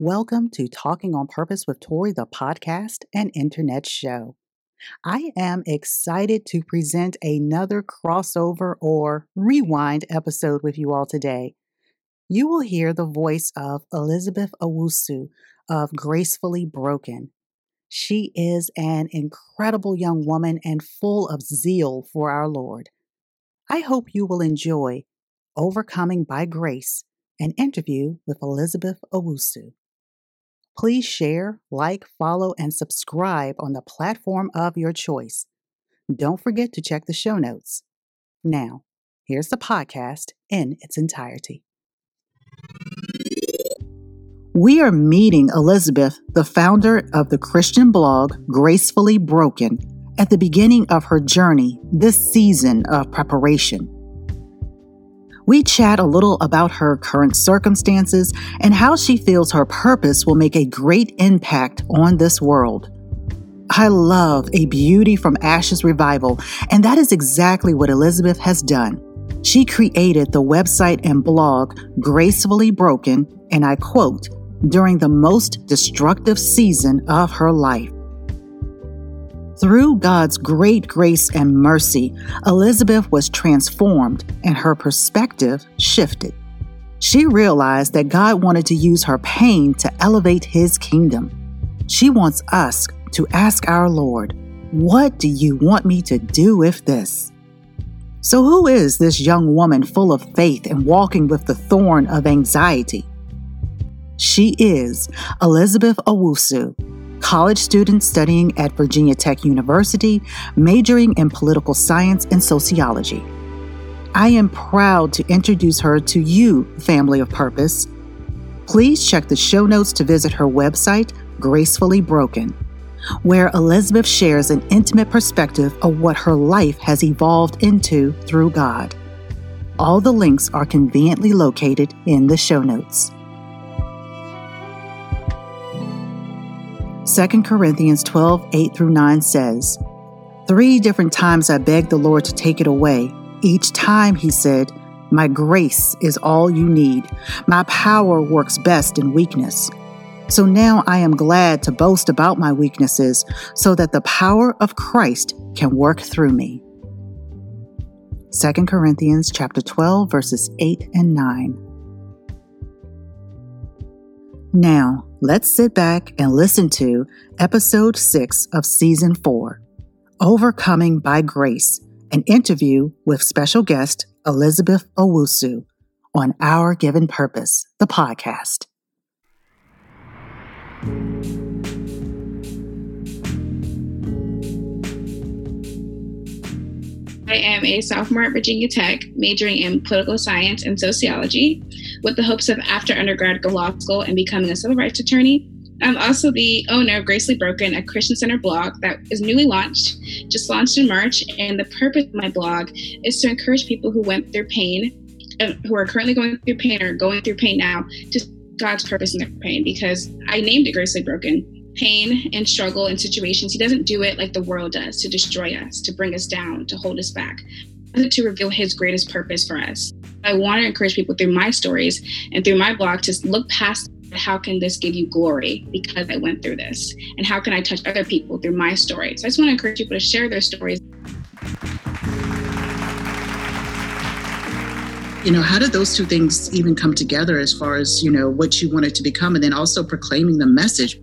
Welcome to Talking on Purpose with Tori, the podcast and internet show. I am excited to present another crossover or rewind episode with you all today. You will hear the voice of Elizabeth Owusu of Gracefully Broken. She is an incredible young woman and full of zeal for our Lord. I hope you will enjoy Overcoming by Grace, an interview with Elizabeth Owusu. Please share, like, follow, and subscribe on the platform of your choice. Don't forget to check the show notes. Now, here's the podcast in its entirety. We are meeting Elizabeth, the founder of the Christian blog Gracefully Broken, at the beginning of her journey this season of preparation. We chat a little about her current circumstances and how she feels her purpose will make a great impact on this world. I love a Beauty from Ashes revival, and that is exactly what Elizabeth has done. She created the website and blog Gracefully Broken, and I quote, during the most destructive season of her life. Through God's great grace and mercy, Elizabeth was transformed and her perspective shifted. She realized that God wanted to use her pain to elevate his kingdom. She wants us to ask our Lord, What do you want me to do with this? So, who is this young woman full of faith and walking with the thorn of anxiety? She is Elizabeth Owusu, college student studying at Virginia Tech University, majoring in political science and sociology. I am proud to introduce her to you, Family of Purpose. Please check the show notes to visit her website, Gracefully Broken, where Elizabeth shares an intimate perspective of what her life has evolved into through God. All the links are conveniently located in the show notes. 2 Corinthians 12 8 through 9 says, Three different times I begged the Lord to take it away. Each time he said, My grace is all you need. My power works best in weakness. So now I am glad to boast about my weaknesses so that the power of Christ can work through me. 2 Corinthians chapter 12 verses 8 and 9. Now, let's sit back and listen to episode 6 of season 4 Overcoming by Grace, an interview with special guest Elizabeth Owusu on Our Given Purpose, the podcast. I am a sophomore at Virginia Tech, majoring in political science and sociology, with the hopes of after undergrad go law school and becoming a civil rights attorney. I'm also the owner of Gracefully Broken, a Christian Center blog that is newly launched, just launched in March. And the purpose of my blog is to encourage people who went through pain, uh, who are currently going through pain or going through pain now, to God's purpose in their pain. Because I named it Gracefully Broken pain and struggle and situations, he doesn't do it like the world does to destroy us, to bring us down, to hold us back, but to reveal his greatest purpose for us. I want to encourage people through my stories and through my blog to look past how can this give you glory because I went through this? And how can I touch other people through my story? So I just want to encourage people to share their stories. You know, how did those two things even come together as far as, you know, what you wanted to become and then also proclaiming the message?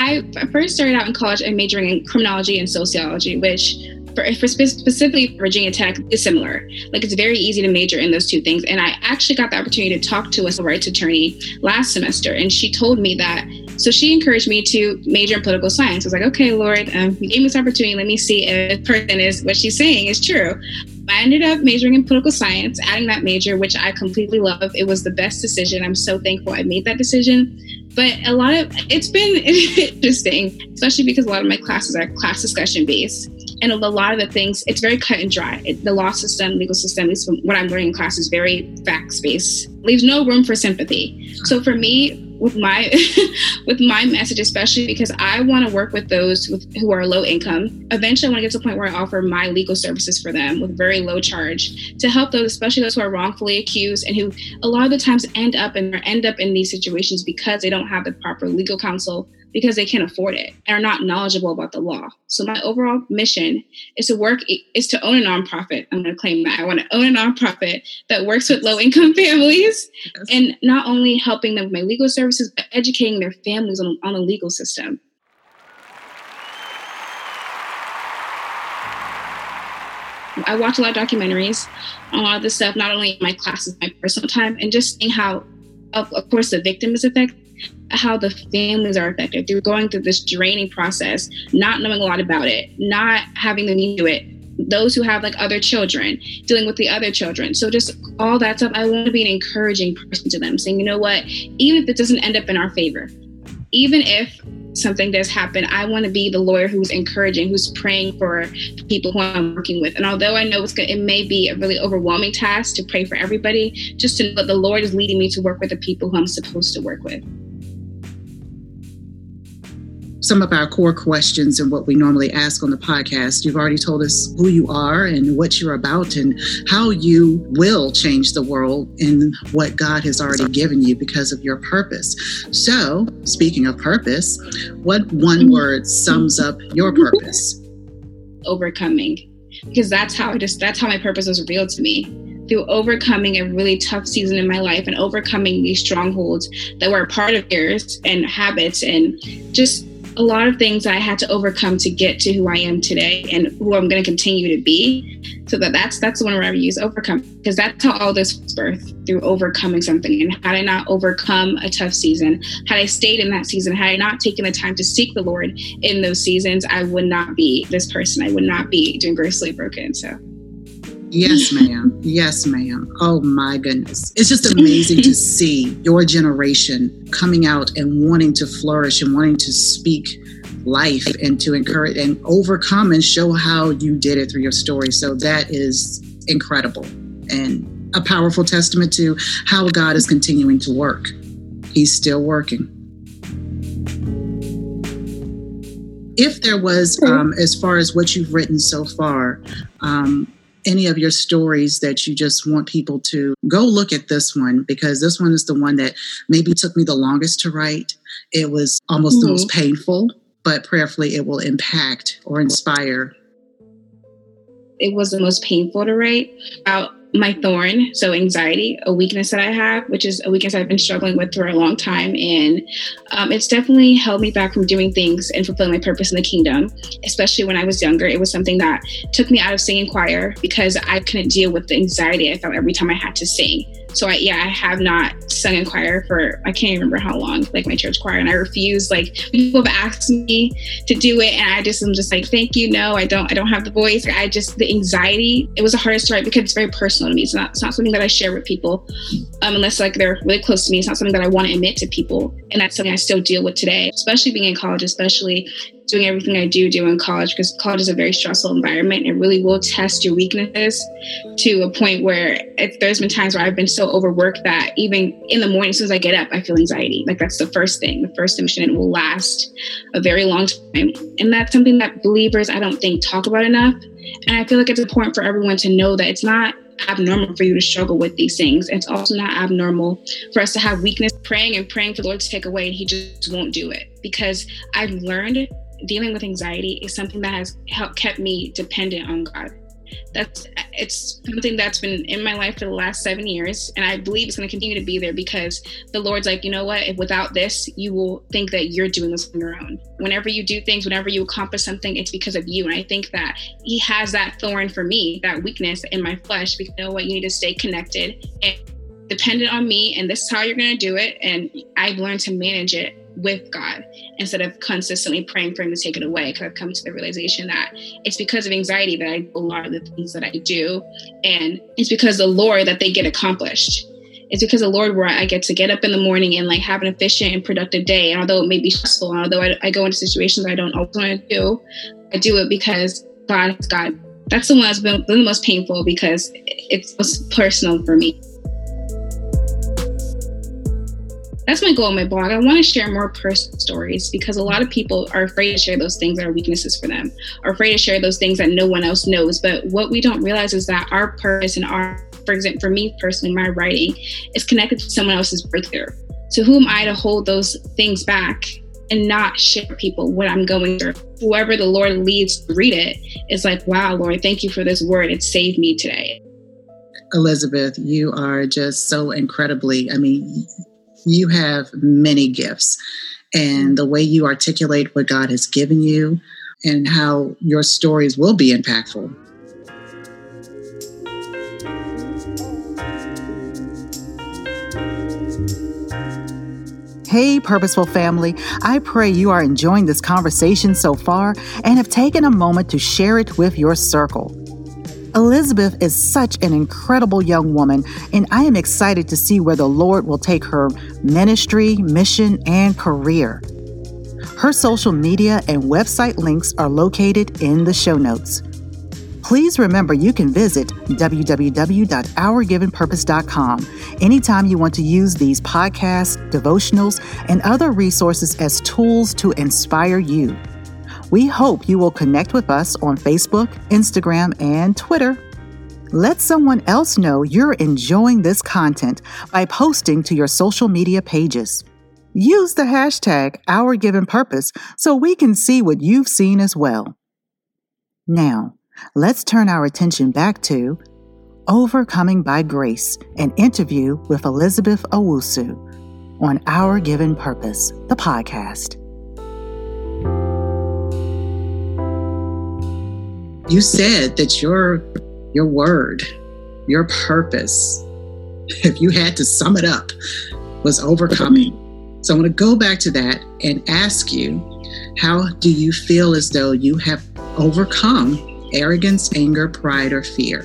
I first started out in college and majoring in criminology and sociology, which for, for specifically Virginia Tech is similar. Like it's very easy to major in those two things. And I actually got the opportunity to talk to a civil rights attorney last semester, and she told me that. So she encouraged me to major in political science. I was like, okay, Lord, um, you gave me this opportunity. Let me see if person is what she's saying is true. I ended up majoring in political science, adding that major, which I completely love. It was the best decision. I'm so thankful I made that decision but a lot of it's been interesting, especially because a lot of my classes are class discussion based. And a lot of the things, it's very cut and dry. It, the law system, legal system, at least from what I'm learning in class, is very facts based, leaves no room for sympathy. So for me, with my with my message especially because i want to work with those with, who are low income. Eventually i want to get to a point where i offer my legal services for them with very low charge to help those especially those who are wrongfully accused and who a lot of the times end up and end up in these situations because they don't have the proper legal counsel because they can't afford it and are not knowledgeable about the law. So my overall mission is to work is to own a nonprofit. I'm going to claim that I want to own a nonprofit that works with low income families yes. and not only helping them with my legal services, but educating their families on, on the legal system. I watch a lot of documentaries on a lot of this stuff, not only in my classes, my personal time, and just seeing how, of, of course, the victim is affected, how the families are affected through going through this draining process, not knowing a lot about it, not having the need to it. Those who have like other children, dealing with the other children. So just all that stuff, I want to be an encouraging person to them, saying, you know what, even if it doesn't end up in our favor, even if something does happen, I want to be the lawyer who's encouraging, who's praying for people who I'm working with. And although I know it's good, it may be a really overwhelming task to pray for everybody, just to know that the Lord is leading me to work with the people who I'm supposed to work with some of our core questions and what we normally ask on the podcast. You've already told us who you are and what you're about and how you will change the world and what God has already given you because of your purpose. So, speaking of purpose, what one word sums up your purpose? Overcoming. Because that's how I just that's how my purpose was revealed to me through overcoming a really tough season in my life and overcoming these strongholds that were part of yours and habits and just a lot of things I had to overcome to get to who I am today and who I'm going to continue to be. So that that's that's the one where I use overcome because that's how all this was through overcoming something. And had I not overcome a tough season, had I stayed in that season, had I not taken the time to seek the Lord in those seasons, I would not be this person. I would not be doing gracefully broken. So. Yes, ma'am. Yes, ma'am. Oh my goodness. It's just amazing to see your generation coming out and wanting to flourish and wanting to speak life and to encourage and overcome and show how you did it through your story. So that is incredible and a powerful testament to how God is continuing to work. He's still working. If there was, um, as far as what you've written so far, um, any of your stories that you just want people to go look at this one because this one is the one that maybe took me the longest to write. It was almost mm-hmm. the most painful, but prayerfully it will impact or inspire. It was the most painful to write about my thorn, so anxiety, a weakness that I have, which is a weakness I've been struggling with for a long time. And um, it's definitely held me back from doing things and fulfilling my purpose in the kingdom, especially when I was younger. It was something that took me out of singing choir because I couldn't deal with the anxiety I felt every time I had to sing. So I yeah, I have not sung in choir for I can't remember how long, like my church choir, and I refuse. Like people have asked me to do it, and I just am just like, thank you, no, I don't, I don't have the voice. I just the anxiety. It was the hardest to write because it's very personal to me. It's not, it's not something that I share with people, um, unless like they're really close to me. It's not something that I want to admit to people, and that's something I still deal with today, especially being in college, especially doing everything I do do in college because college is a very stressful environment. It really will test your weaknesses to a point where it, there's been times where I've been so overworked that even in the morning, as soon as I get up, I feel anxiety. Like that's the first thing, the first emotion. It will last a very long time. And that's something that believers, I don't think, talk about enough. And I feel like it's important for everyone to know that it's not abnormal for you to struggle with these things. It's also not abnormal for us to have weakness, praying and praying for the Lord to take away, and He just won't do it. Because I've learned dealing with anxiety is something that has helped kept me dependent on God. That's it's something that's been in my life for the last seven years, and I believe it's going to continue to be there because the Lord's like, you know what? If without this, you will think that you're doing this on your own. Whenever you do things, whenever you accomplish something, it's because of you. And I think that He has that thorn for me, that weakness in my flesh. Because you know what? You need to stay connected and dependent on me, and this is how you're going to do it. And I've learned to manage it with God instead of consistently praying for Him to take it away. Because I've come to the realization that it's because of anxiety that I a lot of the things that I do, and it's because the Lord that they get accomplished. It's because the Lord where I get to get up in the morning and like have an efficient and productive day. And although it may be stressful, and although I, I go into situations I don't always want to do, I do it because God is God. That's the one that's been, been the most painful because it's, it's personal for me. That's my goal in my blog. I want to share more personal stories because a lot of people are afraid to share those things that are weaknesses for them, are afraid to share those things that no one else knows. But what we don't realize is that our purpose and our, for example, for me personally, my writing is connected to someone else's breakthrough. So who am I to hold those things back and not share people what I'm going through? Whoever the Lord leads to read it is like, wow, Lord, thank you for this word. It saved me today. Elizabeth, you are just so incredibly, I mean, you have many gifts. And the way you articulate what God has given you and how your stories will be impactful. Hey, Purposeful Family. I pray you are enjoying this conversation so far and have taken a moment to share it with your circle. Elizabeth is such an incredible young woman, and I am excited to see where the Lord will take her ministry, mission, and career. Her social media and website links are located in the show notes. Please remember you can visit www.ourgivenpurpose.com anytime you want to use these podcasts, devotionals, and other resources as tools to inspire you. We hope you will connect with us on Facebook, Instagram, and Twitter. Let someone else know you're enjoying this content by posting to your social media pages. Use the hashtag Our Given Purpose so we can see what you've seen as well. Now, let's turn our attention back to Overcoming by Grace, an interview with Elizabeth Owusu on Our Given Purpose, the podcast. You said that your your word, your purpose, if you had to sum it up, was overcoming. So I want to go back to that and ask you, how do you feel as though you have overcome arrogance, anger, pride, or fear?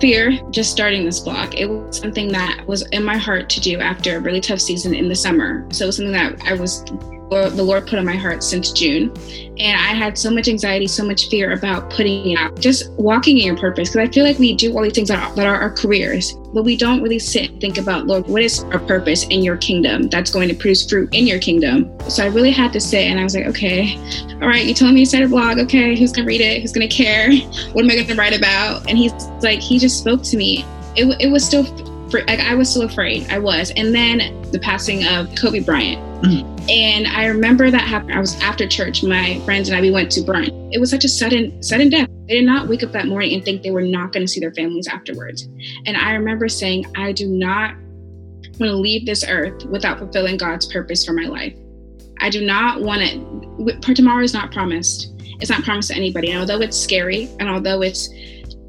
Fear, just starting this blog, it was something that was in my heart to do after a really tough season in the summer. So it was something that I was the Lord put on my heart since June. And I had so much anxiety, so much fear about putting it out, just walking in your purpose. Because I feel like we do all these things that are, that are our careers, but we don't really sit and think about, Lord, what is our purpose in your kingdom that's going to produce fruit in your kingdom? So I really had to sit and I was like, okay, all right, you telling me to start a blog. Okay, who's going to read it? Who's going to care? What am I going to write about? And he's like, he just spoke to me. It, it was still, like, I was still afraid. I was. And then the passing of Kobe Bryant. Mm-hmm and I remember that happened. I was after church. My friends and I we went to brunch. It was such a sudden sudden death. They did not wake up that morning and think they were not going to see their families afterwards. And I remember saying, I do not want to leave this earth without fulfilling God's purpose for my life. I do not want to. Tomorrow is not promised. It's not promised to anybody. And although it's scary, and although it's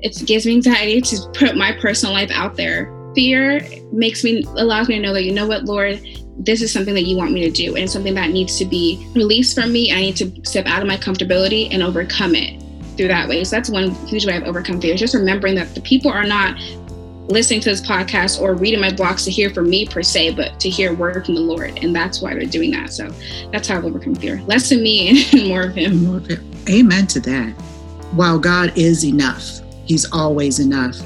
it gives me anxiety to put my personal life out there, fear makes me allows me to know that you know what, Lord, this is something that you want me to do and something that needs to be released from me. I need to step out of my comfortability and overcome it through that way. So that's one huge way I've overcome fear. Just remembering that the people are not listening to this podcast or reading my blogs to hear from me per se, but to hear word from the Lord. And that's why they're doing that. So that's how I've overcome fear. Less of me and more of him. More of him. Amen to that. While God is enough, He's always enough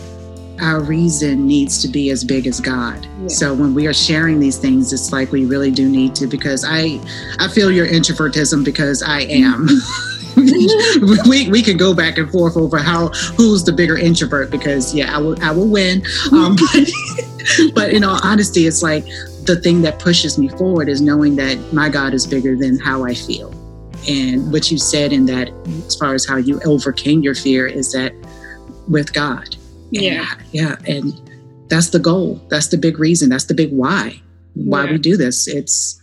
our reason needs to be as big as God. Yeah. So when we are sharing these things, it's like we really do need to because I I feel your introvertism because I am. we, we can go back and forth over how who's the bigger introvert because yeah I will I will win um, but, but in all honesty it's like the thing that pushes me forward is knowing that my God is bigger than how I feel and what you said in that as far as how you overcame your fear is that with God yeah. yeah. And that's the goal. That's the big reason. That's the big why. Why yeah. we do this. It's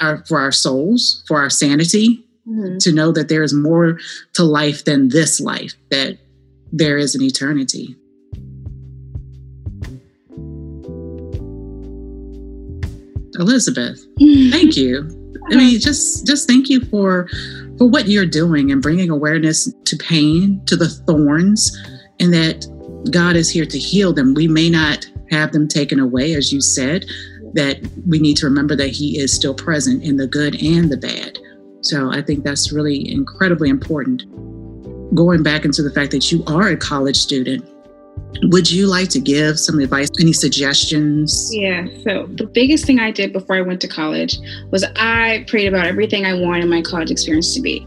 our for our souls, for our sanity, mm-hmm. to know that there is more to life than this life, that there is an eternity. Elizabeth, thank you. I mean, just just thank you for for what you're doing and bringing awareness to pain, to the thorns, and that God is here to heal them. We may not have them taken away, as you said, that we need to remember that He is still present in the good and the bad. So I think that's really incredibly important. Going back into the fact that you are a college student, would you like to give some advice, any suggestions? Yeah. So, the biggest thing I did before I went to college was I prayed about everything I wanted my college experience to be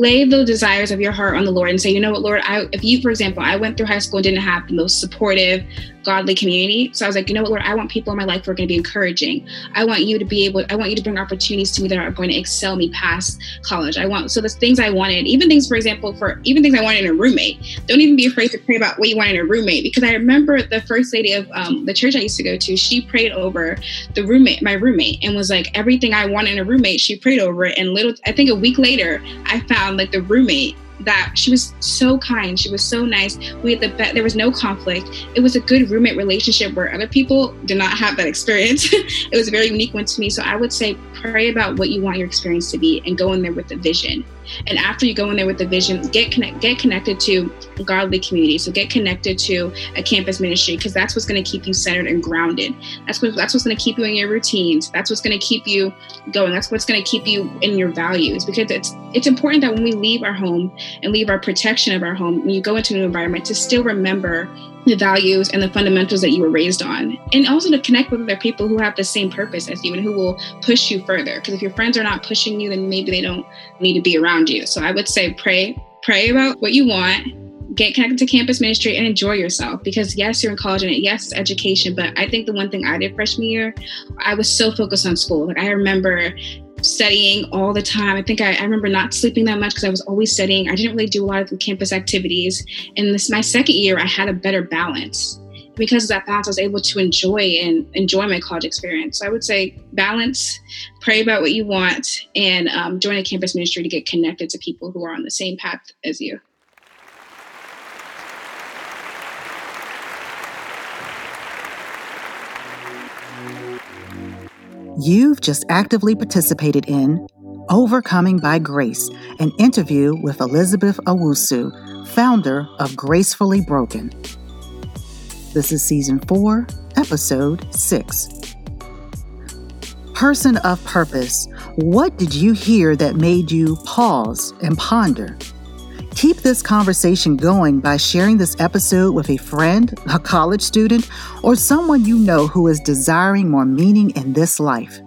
lay the desires of your heart on the Lord and say, you know what, Lord, I, if you, for example, I went through high school and didn't have the most supportive, godly community. So I was like, you know what, Lord, I want people in my life who are going to be encouraging. I want you to be able, I want you to bring opportunities to me that are going to excel me past college. I want, so the things I wanted, even things, for example, for even things I wanted in a roommate, don't even be afraid to pray about what you want in a roommate. Because I remember the first lady of um, the church I used to go to, she prayed over the roommate, my roommate, and was like, everything I wanted in a roommate, she prayed over it. And little, I think a week later, I found like the roommate that she was so kind she was so nice. We had the best there was no conflict. It was a good roommate relationship where other people did not have that experience. It was a very unique one to me. So i would say pray about what you want your experience to be and go in there with a vision and after you go in there with a vision, get connect, get connected to a godly community. So get connected to a campus ministry because that's what's going to keep you centered and grounded. That's what that's what's going to keep you in your routines. That's what's going to keep you going. That's what's going to keep you in your values because it's it's important that when we leave our home and leave our protection of our home, when you go into a new environment, to still remember the values and the fundamentals that you were raised on. And also to connect with other people who have the same purpose as you and who will push you further. Because if your friends are not pushing you then maybe they don't need to be around you. So i would say pray pray about what you want get connected to campus ministry and enjoy yourself. Because yes you're in college and yes it's education but i think the one thing i did freshman year i was so focused on school. Like i remember studying all the time. I think I, I remember not sleeping that much because I was always studying. I didn't really do a lot of campus activities. And this my second year, I had a better balance. Because of that balance, I was able to enjoy and enjoy my college experience. So I would say balance, pray about what you want, and um, join a campus ministry to get connected to people who are on the same path as you. You've just actively participated in Overcoming by Grace, an interview with Elizabeth Owusu, founder of Gracefully Broken. This is season four, episode six. Person of Purpose, what did you hear that made you pause and ponder? Keep this conversation going by sharing this episode with a friend, a college student, or someone you know who is desiring more meaning in this life.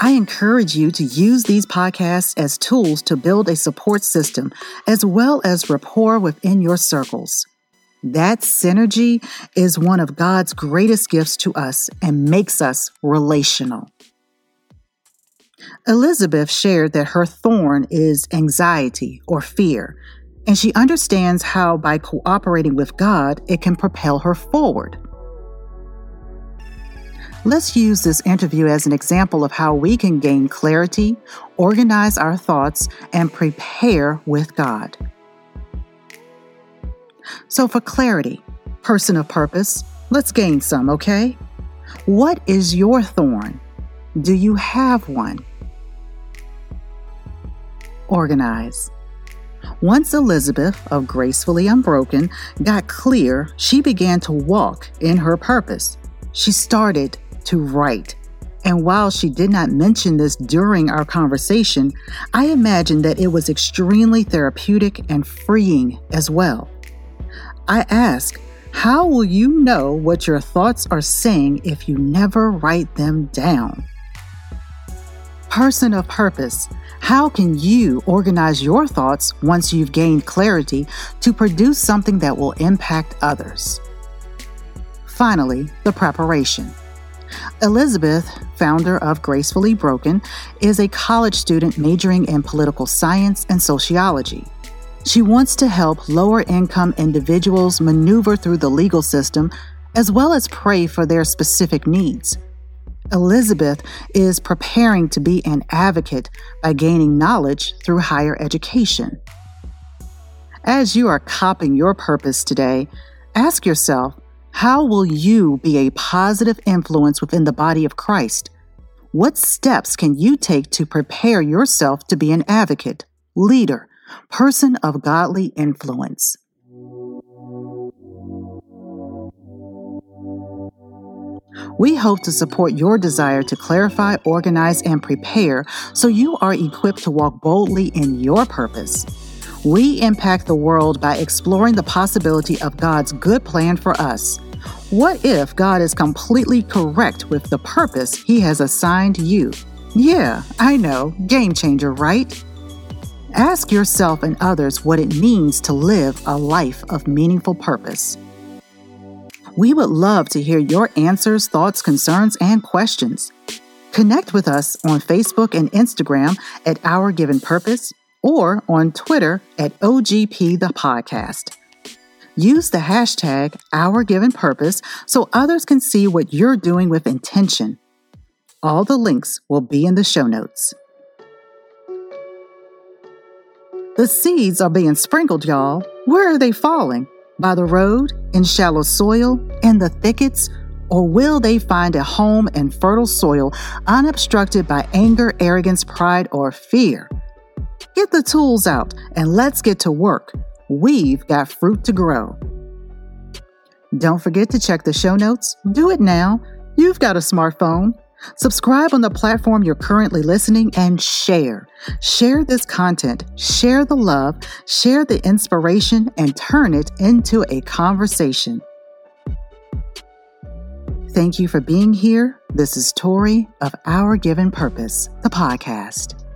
I encourage you to use these podcasts as tools to build a support system as well as rapport within your circles. That synergy is one of God's greatest gifts to us and makes us relational. Elizabeth shared that her thorn is anxiety or fear, and she understands how by cooperating with God, it can propel her forward. Let's use this interview as an example of how we can gain clarity, organize our thoughts, and prepare with God. So, for clarity, person of purpose, let's gain some, okay? What is your thorn? Do you have one? Organize. Once Elizabeth of Gracefully Unbroken got clear, she began to walk in her purpose. She started to write. And while she did not mention this during our conversation, I imagine that it was extremely therapeutic and freeing as well. I ask, how will you know what your thoughts are saying if you never write them down? Person of purpose, how can you organize your thoughts once you've gained clarity to produce something that will impact others? Finally, the preparation. Elizabeth, founder of Gracefully Broken, is a college student majoring in political science and sociology. She wants to help lower income individuals maneuver through the legal system as well as pray for their specific needs. Elizabeth is preparing to be an advocate by gaining knowledge through higher education. As you are copying your purpose today, ask yourself how will you be a positive influence within the body of Christ? What steps can you take to prepare yourself to be an advocate, leader, person of godly influence? We hope to support your desire to clarify, organize, and prepare so you are equipped to walk boldly in your purpose. We impact the world by exploring the possibility of God's good plan for us. What if God is completely correct with the purpose He has assigned you? Yeah, I know, game changer, right? Ask yourself and others what it means to live a life of meaningful purpose. We would love to hear your answers, thoughts, concerns, and questions. Connect with us on Facebook and Instagram at Our Given Purpose or on Twitter at OGP the Podcast. Use the hashtag Our Given Purpose so others can see what you're doing with intention. All the links will be in the show notes. The seeds are being sprinkled, y'all. Where are they falling? By the road, in shallow soil, in the thickets, or will they find a home in fertile soil unobstructed by anger, arrogance, pride, or fear? Get the tools out and let's get to work. We've got fruit to grow. Don't forget to check the show notes. Do it now. You've got a smartphone. Subscribe on the platform you're currently listening and share. Share this content, share the love, share the inspiration, and turn it into a conversation. Thank you for being here. This is Tori of Our Given Purpose, the podcast.